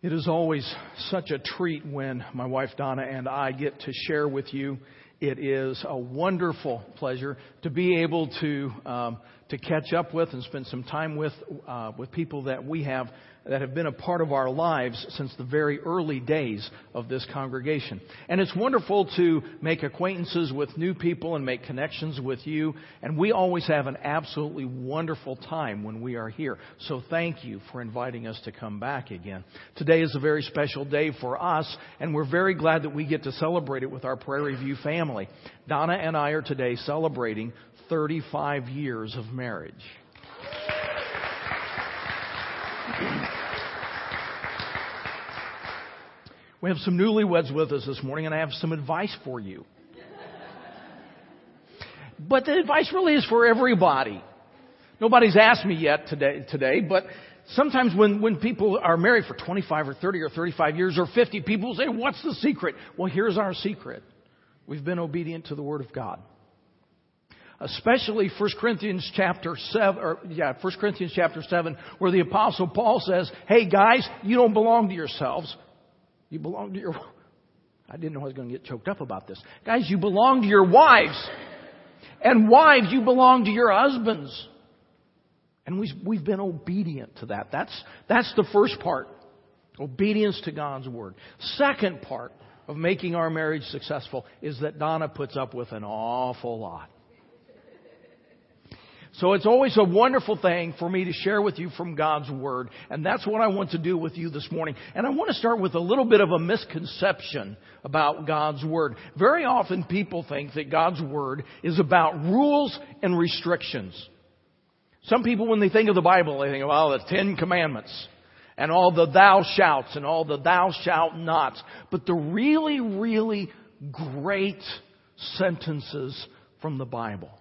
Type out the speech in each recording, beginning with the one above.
It is always such a treat when my wife Donna and I get to share with you. It is a wonderful pleasure to be able to um, to catch up with and spend some time with uh, with people that we have that have been a part of our lives since the very early days of this congregation. And it's wonderful to make acquaintances with new people and make connections with you. And we always have an absolutely wonderful time when we are here. So thank you for inviting us to come back again. Today is a very special day for us, and we're very glad that we get to celebrate it with our Prairie View family. Donna and I are today celebrating 35 years of marriage. We have some newlyweds with us this morning, and I have some advice for you. But the advice really is for everybody. Nobody's asked me yet today, today but sometimes when, when people are married for 25 or 30 or 35 years or 50, people say, what's the secret? Well, here's our secret. We've been obedient to the Word of God. Especially 1 Corinthians chapter 7, or yeah, 1 Corinthians chapter 7, where the apostle Paul says, hey guys, you don't belong to yourselves. You belong to your. I didn't know I was going to get choked up about this. Guys, you belong to your wives. And wives, you belong to your husbands. And we've, we've been obedient to that. That's, that's the first part. Obedience to God's Word. Second part of making our marriage successful is that Donna puts up with an awful lot. So it's always a wonderful thing for me to share with you from God's Word. And that's what I want to do with you this morning. And I want to start with a little bit of a misconception about God's Word. Very often people think that God's Word is about rules and restrictions. Some people, when they think of the Bible, they think of all the Ten Commandments and all the thou shouts and all the thou shalt nots. But the really, really great sentences from the Bible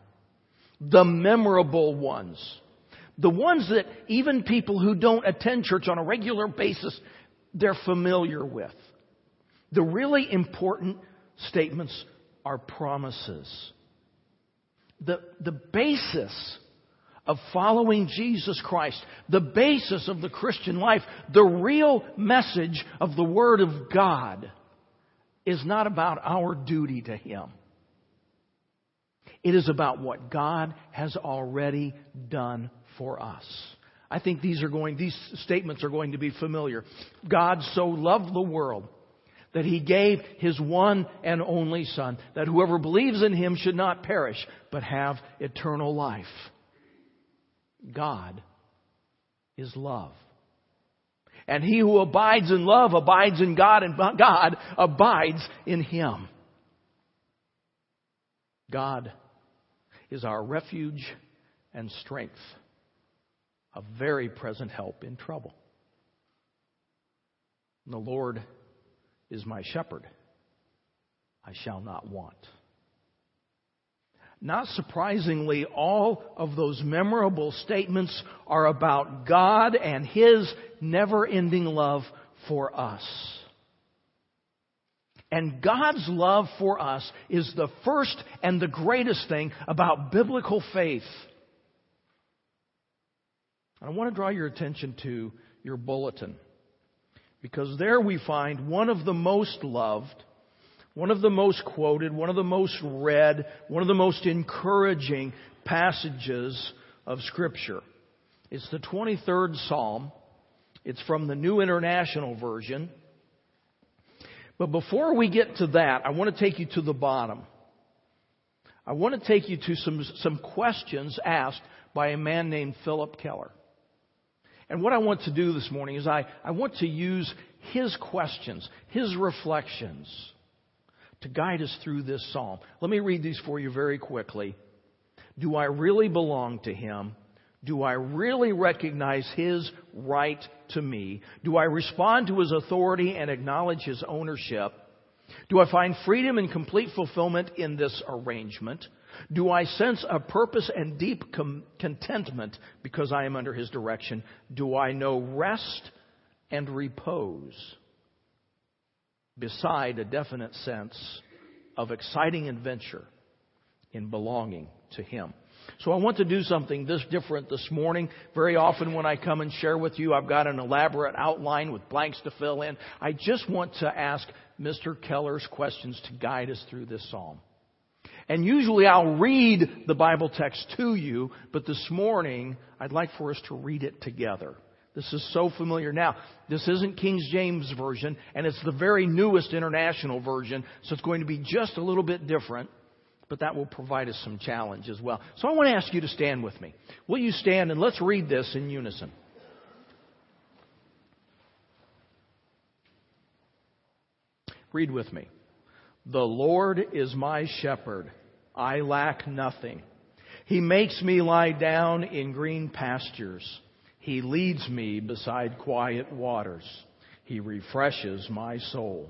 the memorable ones. The ones that even people who don't attend church on a regular basis, they're familiar with. The really important statements are promises. The, the basis of following Jesus Christ, the basis of the Christian life, the real message of the Word of God is not about our duty to Him. It is about what God has already done for us. I think these are going, these statements are going to be familiar. God so loved the world that he gave his one and only son, that whoever believes in him should not perish, but have eternal life. God is love. And he who abides in love abides in God, and God abides in him. God is our refuge and strength, a very present help in trouble. And the Lord is my shepherd. I shall not want. Not surprisingly, all of those memorable statements are about God and His never ending love for us. And God's love for us is the first and the greatest thing about biblical faith. I want to draw your attention to your bulletin. Because there we find one of the most loved, one of the most quoted, one of the most read, one of the most encouraging passages of Scripture. It's the 23rd Psalm. It's from the New International Version. But before we get to that, I want to take you to the bottom. I want to take you to some, some questions asked by a man named Phillip Keller. And what I want to do this morning is I, I want to use his questions, his reflections, to guide us through this psalm. Let me read these for you very quickly. Do I really belong to him? Do I really recognize His right to me? Do I respond to His authority and acknowledge His ownership? Do I find freedom and complete fulfillment in this arrangement? Do I sense a purpose and deep com- contentment because I am under His direction? Do I know rest and repose beside a definite sense of exciting adventure in belonging to Him? So I want to do something this different this morning. Very often when I come and share with you, I've got an elaborate outline with blanks to fill in. I just want to ask Mr. Keller's questions to guide us through this psalm. And usually I'll read the Bible text to you, but this morning I'd like for us to read it together. This is so familiar. Now, this isn't King James Version, and it's the very newest international version, so it's going to be just a little bit different, but that will provide us some challenge as well. So I want to ask you to stand with me. Will you stand and let's read this in unison? Read with me. The Lord is my shepherd. I lack nothing. He makes me lie down in green pastures. He leads me beside quiet waters. He refreshes my soul.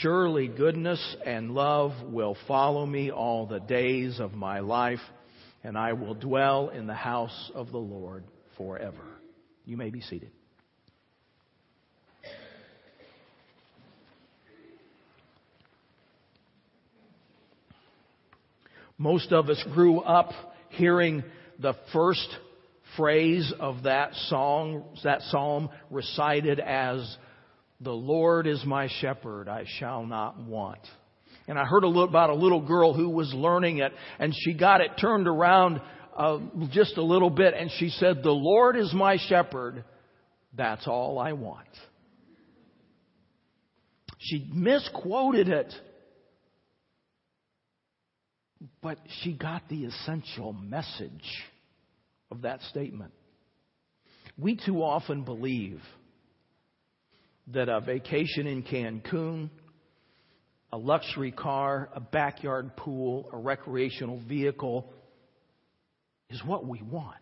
Surely goodness and love will follow me all the days of my life, and I will dwell in the house of the Lord forever. You may be seated. Most of us grew up hearing the first phrase of that song, that psalm recited as, the Lord is my shepherd, I shall not want. And I heard a little about a little girl who was learning it and she got it turned around uh, just a little bit and she said, the Lord is my shepherd, that's all I want. She misquoted it. But she got the essential message of that statement. We too often believe that a vacation in Cancun, a luxury car, a backyard pool, a recreational vehicle is what we want.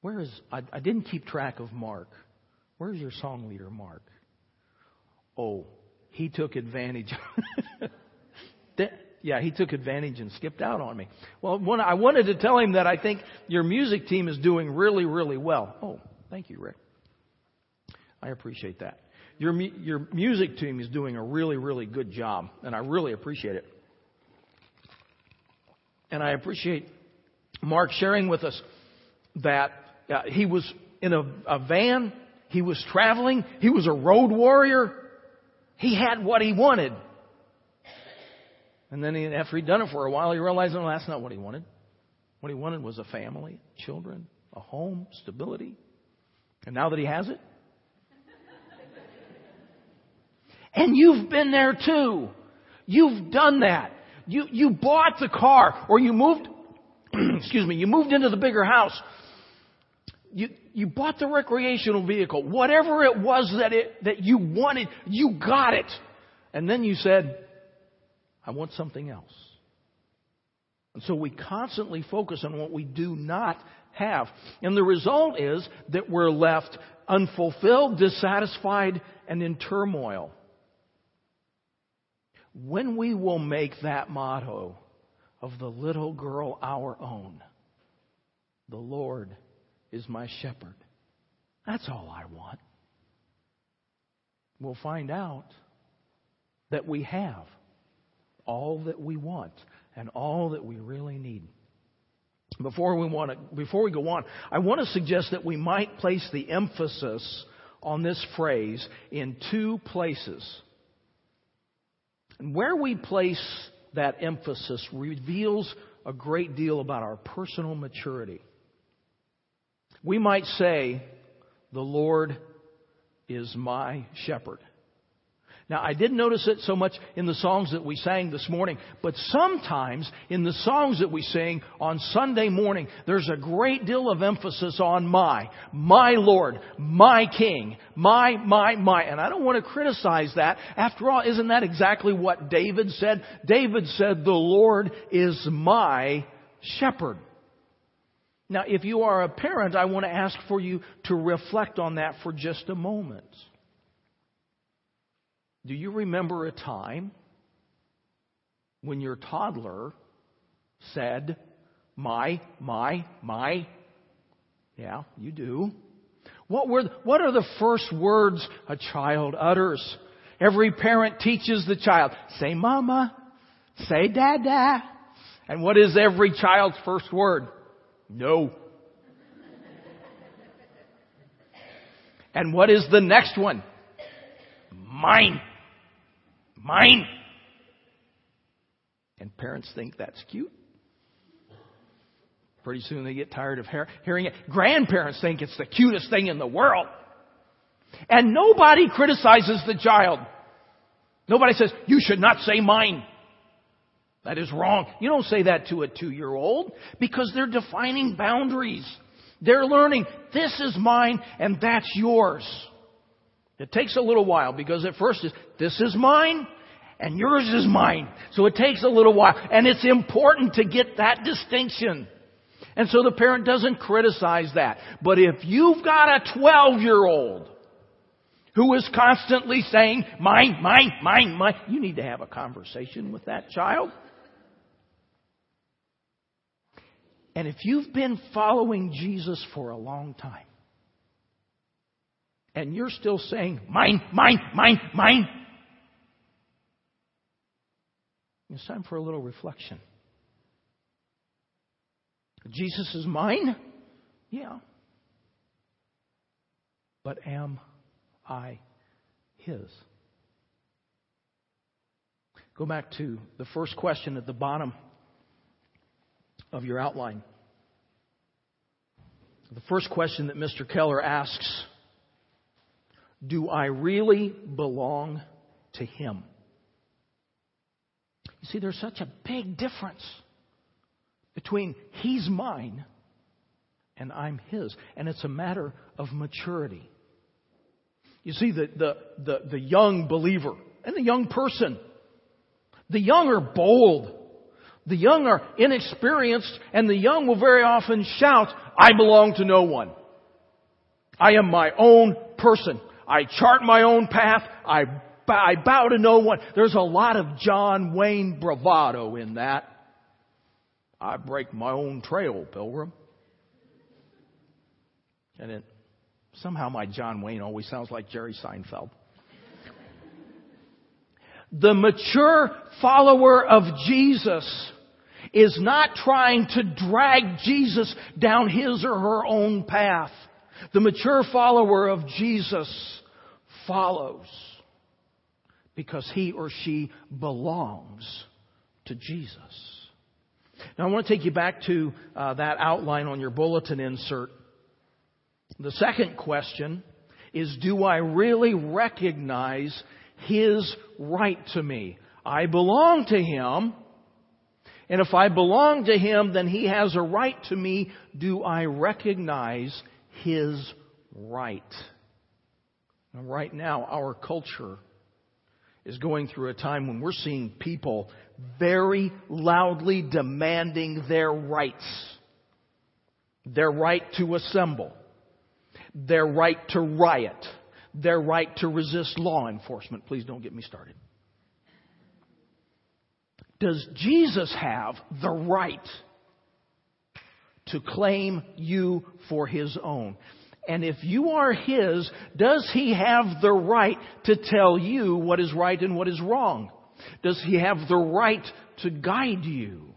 Where is, I, I didn't keep track of Mark. Where's your song leader, Mark? Oh, he took advantage. yeah, he took advantage and skipped out on me. Well, I wanted to tell him that I think your music team is doing really, really well. Oh, thank you, Rick. I appreciate that. Your, your music team is doing a really, really good job, and I really appreciate it. And I appreciate Mark sharing with us that uh, he was in a, a van, he was traveling, he was a road warrior, he had what he wanted. And then he, after he'd done it for a while, he realized, no, that's not what he wanted. What he wanted was a family, children, a home, stability. And now that he has it, and you've been there too. You've done that. You, you bought the car or you moved, excuse me, you moved into the bigger house. You, you bought the recreational vehicle. Whatever it was that it, that you wanted, you got it. And then you said, I want something else. And so we constantly focus on what we do not have. And the result is that we're left unfulfilled, dissatisfied, and in turmoil. When we will make that motto of the little girl our own, the Lord is my shepherd. That's all I want. We'll find out that we have all that we want and all that we really need. Before we want to, before we go on, I want to suggest that we might place the emphasis on this phrase in two places. And where we place that emphasis reveals a great deal about our personal maturity. We might say, the Lord is my shepherd. Now, I didn't notice it so much in the songs that we sang this morning, but sometimes in the songs that we sing on Sunday morning, there's a great deal of emphasis on my, my Lord, my King, my, my, my. And I don't want to criticize that. After all, isn't that exactly what David said? David said, the Lord is my shepherd. Now, if you are a parent, I want to ask for you to reflect on that for just a moment. Do you remember a time when your toddler said, my, my, my? Yeah, you do. What were, what are the first words a child utters? Every parent teaches the child, say mama, say dada. And what is every child's first word? No. And what is the next one? Mine. Mine. And parents think that's cute. Pretty soon they get tired of hearing it. Grandparents think it's the cutest thing in the world. And nobody criticizes the child. Nobody says, you should not say mine. That is wrong. You don't say that to a two-year-old because they're defining boundaries. They're learning, this is mine and that's yours. It takes a little while because at first it's, this is mine and yours is mine. So it takes a little while and it's important to get that distinction. And so the parent doesn't criticize that. But if you've got a 12 year old who is constantly saying, mine, mine, mine, mine, you need to have a conversation with that child. And if you've been following Jesus for a long time, and you're still saying, mine, mine, mine, mine, it's time for a little reflection. Jesus is mine? Yeah. But am I His? Go back to the first question at the bottom of your outline. The first question that Mr. Keller asks Do I really belong to Him? You see, there's such a big difference between He's mine and I'm His. And it's a matter of maturity. You see, the, the, the, the young believer and the young person, the young are bold. The young are inexperienced and the young will very often shout, I belong to no one. I am my own person. I chart my own path. I, I bow to no one. There's a lot of John Wayne bravado in that. I break my own trail, pilgrim. And it, somehow my John Wayne always sounds like Jerry Seinfeld. The mature follower of Jesus is not trying to drag Jesus down his or her own path. The mature follower of Jesus follows because he or she belongs to Jesus. Now I want to take you back to uh, that outline on your bulletin insert. The second question is, do I really recognize His right to me? I belong to Him, and if I belong to Him, then He has a right to me. Do I recognize His right? Now, right now, our culture is going through a time when we're seeing people very loudly demanding their rights. Their right to assemble. Their right to riot. Their right to resist law enforcement. Please don't get me started. Does Jesus have the right to claim you for his own? And if you are his, does he have the right to tell you what is right and what is wrong? Does he have the right to guide you?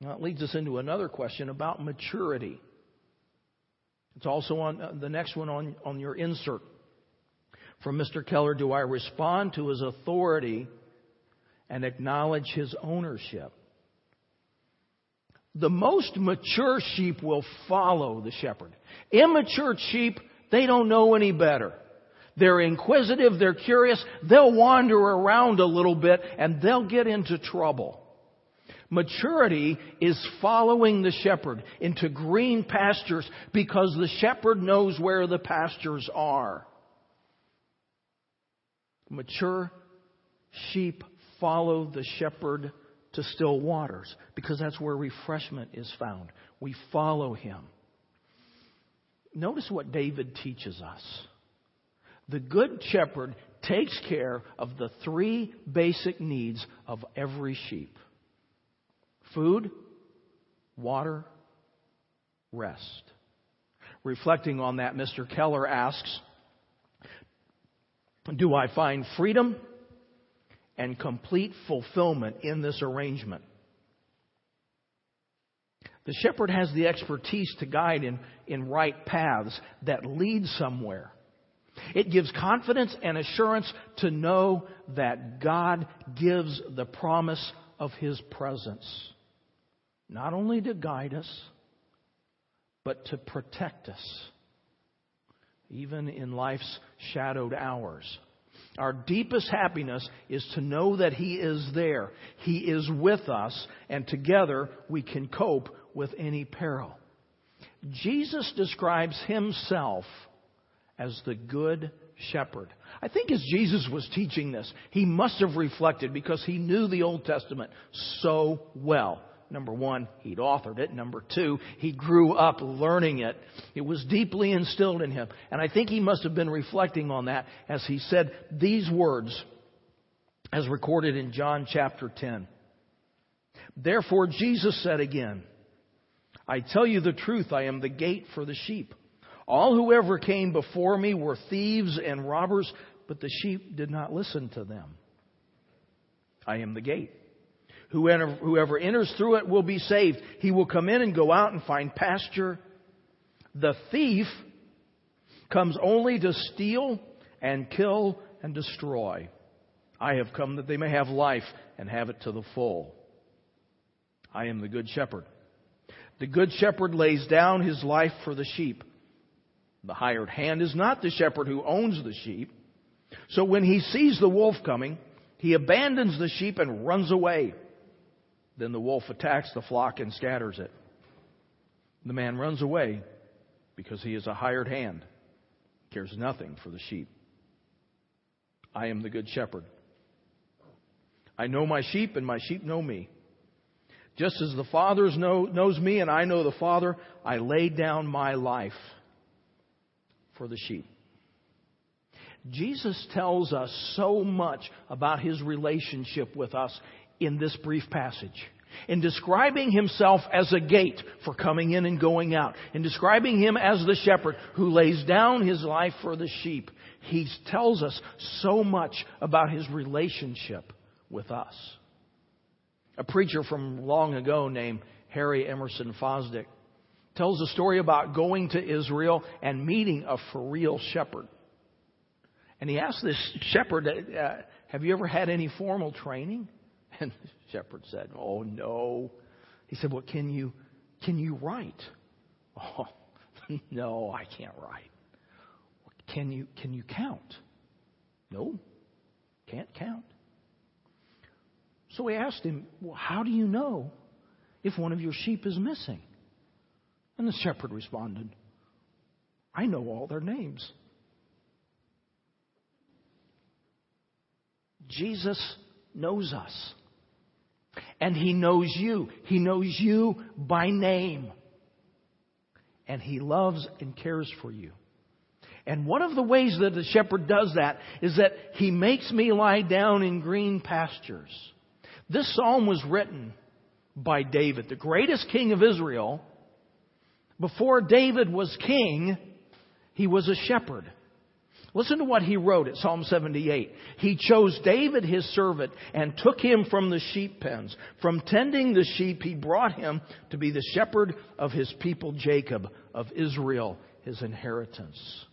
Now, That leads us into another question about maturity. It's also on uh, the next one on, on your insert. From Mr. Keller, do I respond to his authority and acknowledge his ownership. The most mature sheep will follow the shepherd. Immature sheep, they don't know any better. They're inquisitive, they're curious, they'll wander around a little bit and they'll get into trouble. Maturity is following the shepherd into green pastures because the shepherd knows where the pastures are. Mature sheep follow the shepherd to still waters because that's where refreshment is found. We follow him. Notice what David teaches us. The good shepherd takes care of the three basic needs of every sheep food, water, rest. Reflecting on that, Mr. Keller asks, Do I find freedom and complete fulfillment in this arrangement? The shepherd has the expertise to guide in, in right paths that lead somewhere. It gives confidence and assurance to know that God gives the promise of His presence. Not only to guide us, but to protect us, even in life's shadowed hours. Our deepest happiness is to know that He is there. He is with us, and together we can cope with any peril. Jesus describes Himself as the Good Shepherd. I think as Jesus was teaching this, He must have reflected because He knew the Old Testament so well. Number one, he'd authored it. Number two, he grew up learning it. It was deeply instilled in him. And I think he must have been reflecting on that as he said these words, as recorded in John chapter 10. Therefore, Jesus said again, I tell you the truth, I am the gate for the sheep. All who ever came before me were thieves and robbers, but the sheep did not listen to them. I am the gate. Whoever, whoever enters through it will be saved. He will come in and go out and find pasture. The thief comes only to steal and kill and destroy. I have come that they may have life and have it to the full. I am the good shepherd. The good shepherd lays down his life for the sheep. The hired hand is not the shepherd who owns the sheep. So when he sees the wolf coming, he abandons the sheep and runs away. Then the wolf attacks the flock and scatters it. The man runs away because he is a hired hand, cares nothing for the sheep. I am the good shepherd. I know my sheep, and my sheep know me. Just as the Father know, knows me, and I know the Father, I lay down my life for the sheep. Jesus tells us so much about his relationship with us in this brief passage. In describing himself as a gate for coming in and going out, in describing him as the shepherd who lays down his life for the sheep, he tells us so much about his relationship with us. A preacher from long ago named Harry Emerson Fosdick tells a story about going to Israel and meeting a for real shepherd. And he asked this shepherd, uh, Have you ever had any formal training? And the shepherd said, Oh, no. He said, Well, can you, can you write? Oh, no, I can't write. Can you, can you count? No, can't count. So we asked him, Well, how do you know if one of your sheep is missing? And the shepherd responded, I know all their names. Jesus knows us. And He knows you. He knows you by name. And He loves and cares for you. And one of the ways that the shepherd does that is that He makes me lie down in green pastures. This psalm was written by David, the greatest king of Israel. Before David was king, he was a shepherd. Listen to what he wrote at Psalm 78. He chose David his servant and took him from the sheep pens. From tending the sheep, he brought him to be the shepherd of his people Jacob, of Israel, his inheritance.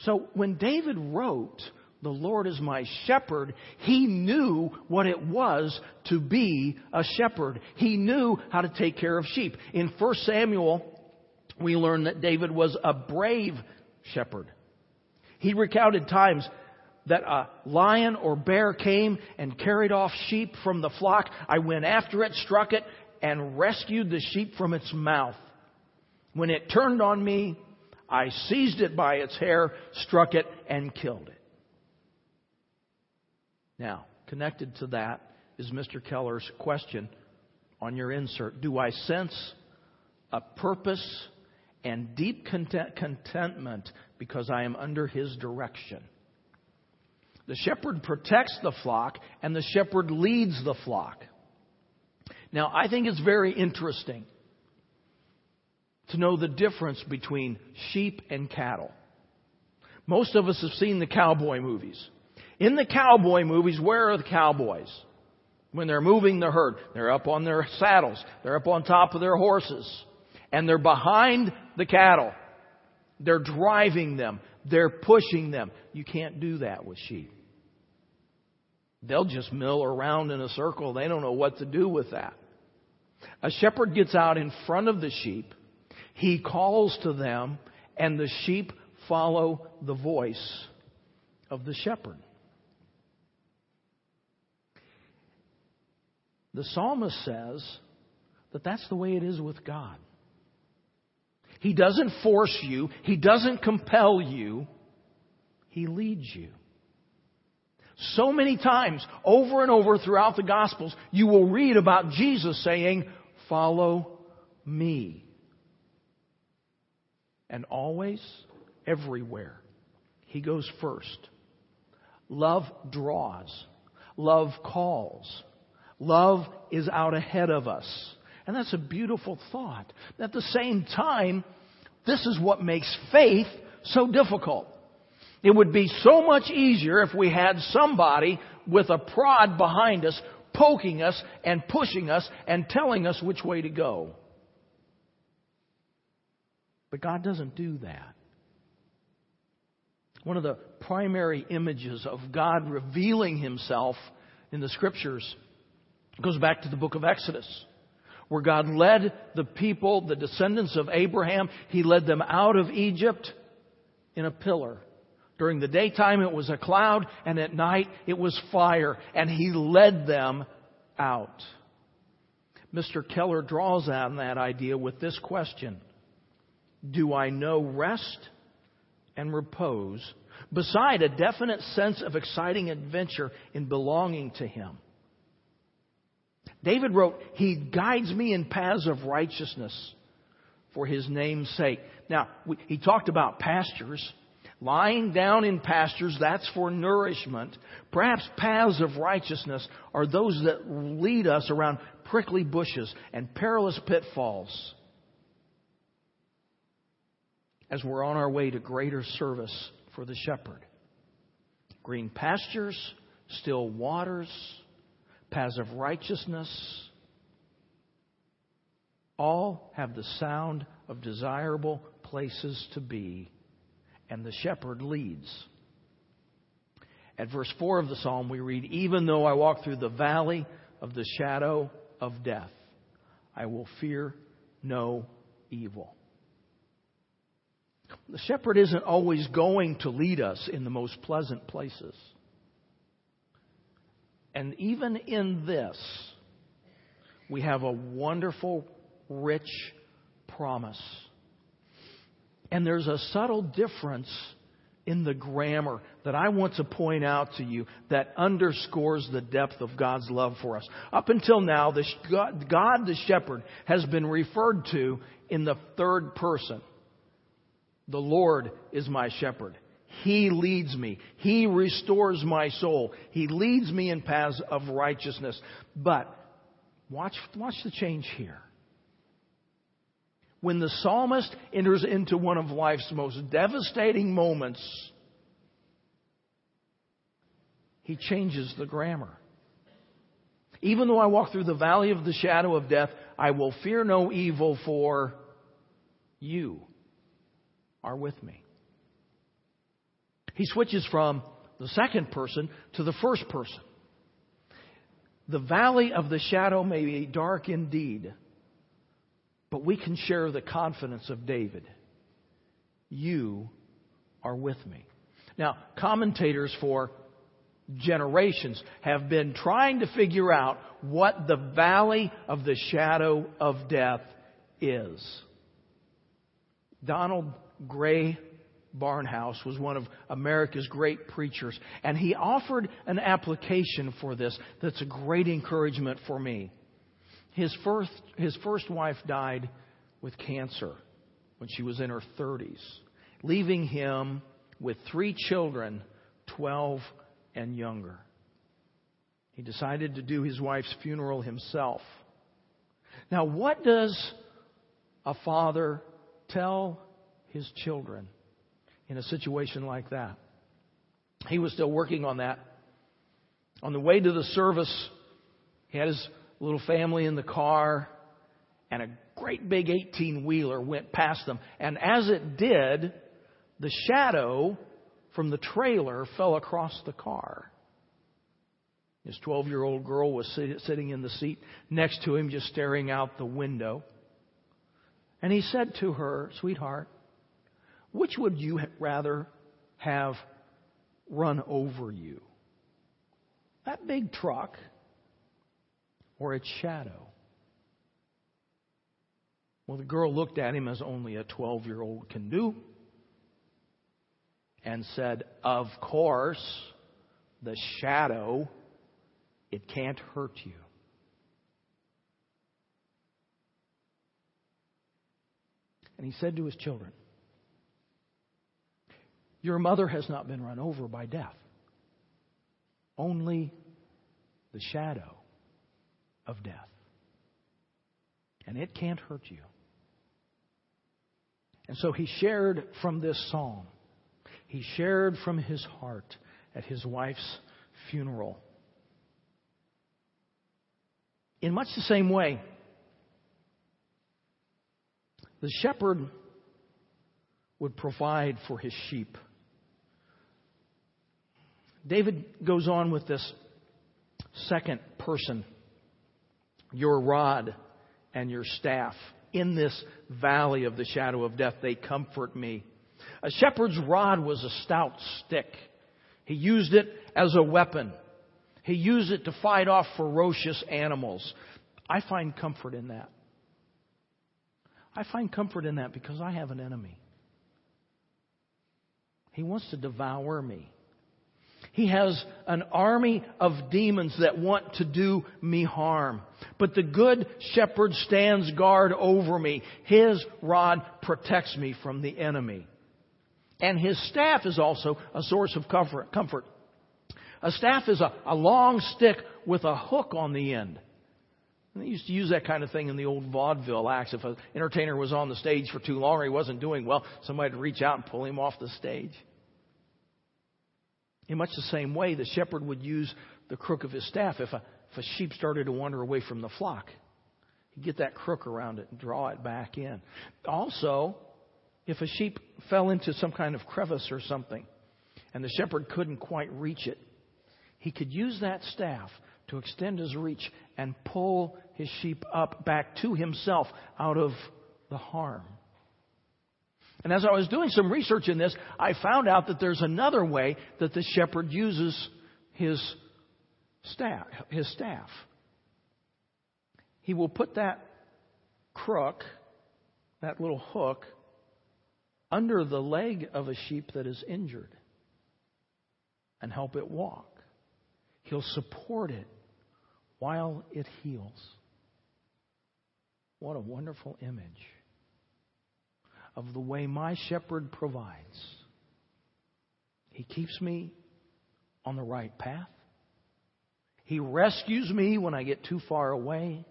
So when David wrote, the Lord is my shepherd, he knew what it was to be a shepherd. He knew how to take care of sheep. In 1 Samuel, we learn that David was a brave shepherd. He recounted times that a lion or bear came and carried off sheep from the flock. I went after it, struck it, and rescued the sheep from its mouth. When it turned on me, I seized it by its hair, struck it, and killed it. Now, connected to that is Mr. Keller's question on your insert. Do I sense a purpose and deep content, contentment because I am under his direction? The shepherd protects the flock and the shepherd leads the flock. Now, I think it's very interesting to know the difference between sheep and cattle. Most of us have seen the cowboy movies. In the cowboy movies, where are the cowboys? When they're moving the herd, they're up on their saddles, they're up on top of their horses, and they're behind the cattle. They're driving them, they're pushing them. You can't do that with sheep. They'll just mill around in a circle. They don't know what to do with that. A shepherd gets out in front of the sheep. He calls to them, and the sheep follow the voice of the shepherd. The psalmist says that that's the way it is with God. He doesn't force you, He doesn't compel you, He leads you. So many times, over and over throughout the Gospels, you will read about Jesus saying, Follow me. And always, everywhere, He goes first. Love draws. Love calls. Love is out ahead of us. And that's a beautiful thought. At the same time, this is what makes faith so difficult. It would be so much easier if we had somebody with a prod behind us, poking us and pushing us and telling us which way to go. But God doesn't do that. One of the primary images of God revealing Himself in the Scriptures goes back to the book of Exodus, where God led the people, the descendants of Abraham, He led them out of Egypt in a pillar. During the daytime it was a cloud, and at night it was fire, and He led them out. Mr. Keller draws on that idea with this question Do I know rest and repose beside a definite sense of exciting adventure in belonging to Him? David wrote, He guides me in paths of righteousness for His name's sake. Now, he talked about pastures. Lying down in pastures, that's for nourishment. Perhaps paths of righteousness are those that lead us around prickly bushes and perilous pitfalls as we're on our way to greater service for the shepherd. Green pastures, still waters, paths of righteousness, all have the sound of desirable places to be, and the shepherd leads. At verse 4 of the psalm, we read, Even though I walk through the valley of the shadow of death, I will fear no evil. The shepherd isn't always going to lead us in the most pleasant places. And even in this, we have a wonderful, rich promise. And there's a subtle difference in the grammar that I want to point out to you that underscores the depth of God's love for us. Up until now, God, God the shepherd has been referred to in the third person. The Lord is my shepherd. He leads me. He restores my soul. He leads me in paths of righteousness. But watch, watch the change here. When the psalmist enters into one of life's most devastating moments, he changes the grammar. Even though I walk through the valley of the shadow of death, I will fear no evil, for you are with me. He switches from the second person to the first person. The valley of the shadow may be dark indeed, but we can share the confidence of David. You are with me. Now, commentators for generations have been trying to figure out what the valley of the shadow of death is. Donald Grey Barnhouse was one of America's great preachers, and he offered an application for this that's a great encouragement for me. His first, his first wife died with cancer when she was in her 30s, leaving him with three children, 12 and younger. He decided to do his wife's funeral himself. Now, what does a father tell his children in a situation like that? He was still working on that. On the way to the service, he had his little family in the car, and a great big 18 wheeler went past them. And as it did, the shadow from the trailer fell across the car. His 12 year old girl was sitting in the seat next to him, just staring out the window. And he said to her, Sweetheart, which would you rather have run over you? That big truck or its shadow? Well, the girl looked at him as only a 12 year old can do and said, Of course, the shadow it can't hurt you. And he said to his children, Your mother has not been run over by death, only the shadow of death. And it can't hurt you. And so he shared from this psalm. He shared from his heart at his wife's funeral in much the same way, the shepherd would provide for his sheep. David goes on with this second person your rod and your staff. In this valley of the shadow of death, they comfort me. A shepherd's rod was a stout stick. He used it as a weapon. He used it to fight off ferocious animals. I find comfort in that. I find comfort in that because I have an enemy. He wants to devour me. He has an army of demons that want to do me harm. But the good shepherd stands guard over me. His rod protects me from the enemy. And his staff is also a source of comfort. A staff is a, a long stick with a hook on the end. And they used to use that kind of thing in the old vaudeville acts. If an entertainer was on the stage for too long or he wasn't doing well, somebody would reach out and pull him off the stage. In much the same way, the shepherd would use the crook of his staff if a, if a sheep started to wander away from the flock. He'd get that crook around it and draw it back in. Also, if a sheep fell into some kind of crevice or something, and the shepherd couldn't quite reach it, he could use that staff to extend his reach and pull his sheep up back to himself out of the harm. And as I was doing some research in this, I found out that there's another way that the shepherd uses his staff, his staff. He will put that crook, that little hook, under the leg of a sheep that is injured and help it walk. He'll support it while it heals. What a wonderful image of the way my shepherd provides. He keeps me on the right path. He rescues me when I get too far away.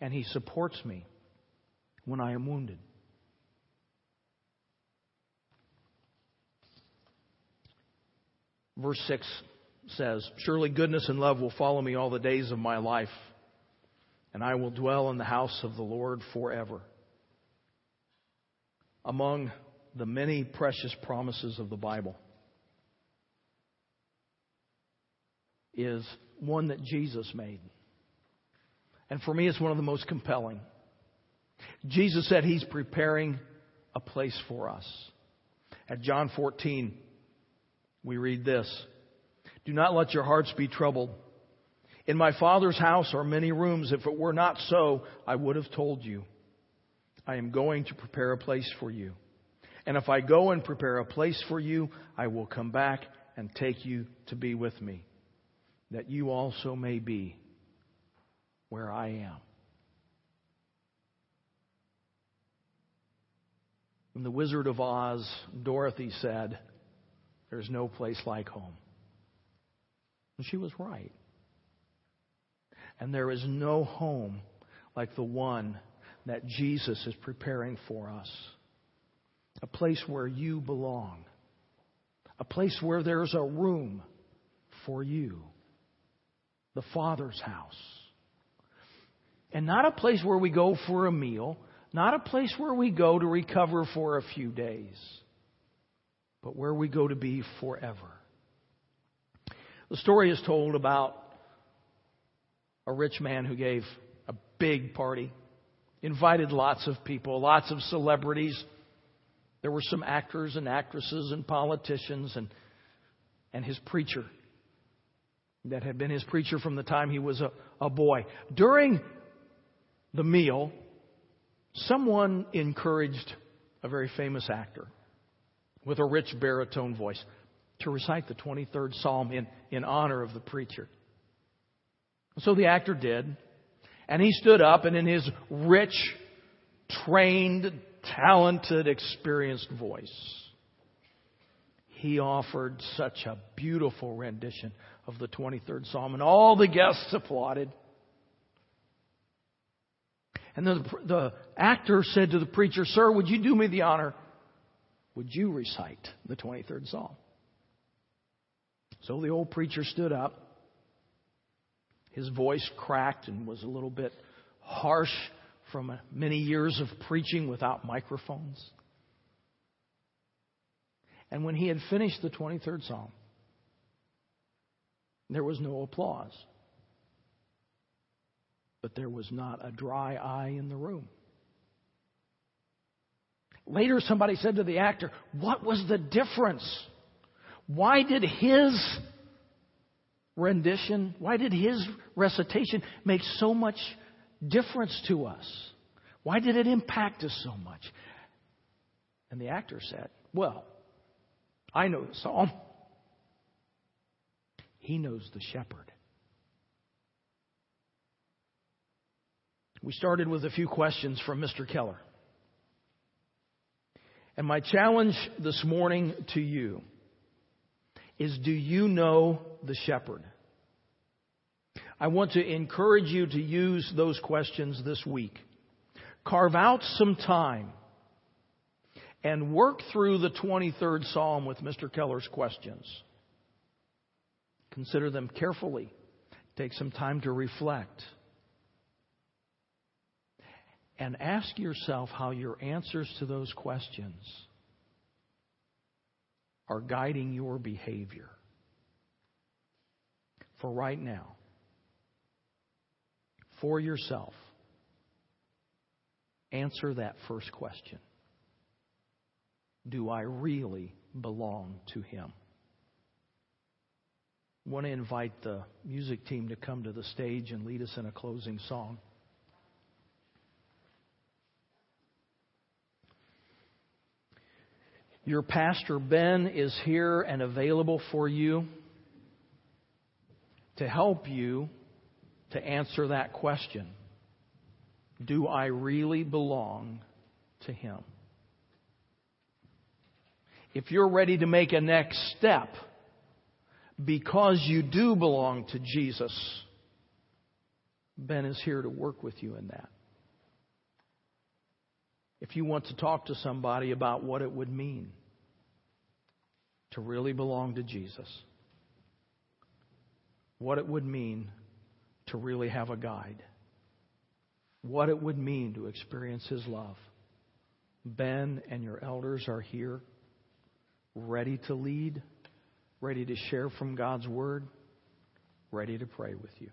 And He supports me when I am wounded. Verse 6 says, Surely goodness and love will follow me all the days of my life, and I will dwell in the house of the Lord forever. Among the many precious promises of the Bible is one that Jesus made. And for me, it's one of the most compelling. Jesus said he's preparing a place for us. At John 14, we read this do not let your hearts be troubled. In my Father's house are many rooms. If it were not so, I would have told you. I am going to prepare a place for you. And if I go and prepare a place for you, I will come back and take you to be with me, that you also may be where I am. In The Wizard of Oz, Dorothy said, There's no place like home. And she was right. And there is no home like the one that Jesus is preparing for us. A place where you belong. A place where there's a room for you. The Father's house. And not a place where we go for a meal, not a place where we go to recover for a few days, but where we go to be forever. The story is told about a rich man who gave a big party, invited lots of people, lots of celebrities. There were some actors and actresses and politicians and, and his preacher that had been his preacher from the time he was a, a boy. During the meal, someone encouraged a very famous actor with a rich baritone voice to recite the 23rd Psalm in, in honor of the preacher. So the actor did. And he stood up and in his rich, trained, talented, experienced voice, he offered such a beautiful rendition of the 23rd Psalm. And all the guests applauded. And the, the actor said to the preacher, Sir, would you do me the honor? Would you recite the 23rd Psalm? So the old preacher stood up. His voice cracked and was a little bit harsh from uh, many years of preaching without microphones. And when he had finished the 23rd Psalm, there was no applause. But there was not a dry eye in the room. Later, somebody said to the actor, What was the difference? Why did his rendition, why did his recitation make so much difference to us? Why did it impact us so much? And the actor said, Well, I know the psalm. He knows the shepherd. We started with a few questions from Mr. Keller. And my challenge this morning to you is do you know the shepherd? I want to encourage you to use those questions this week. Carve out some time and work through the 23rd Psalm with Mr. Keller's questions. Consider them carefully. Take some time to reflect. And ask yourself how your answers to those questions are guiding your behavior. For right now, for yourself, answer that first question Do I really belong to Him? I want to invite the music team to come to the stage and lead us in a closing song. Your pastor Ben is here and available for you to help you to answer that question. Do I really belong to Him? If you're ready to make a next step because you do belong to Jesus, Ben is here to work with you in that. If you want to talk to somebody about what it would mean to really belong to Jesus, what it would mean to really have a guide, what it would mean to experience His love, Ben and your elders are here, ready to lead, ready to share from God's Word, ready to pray with you.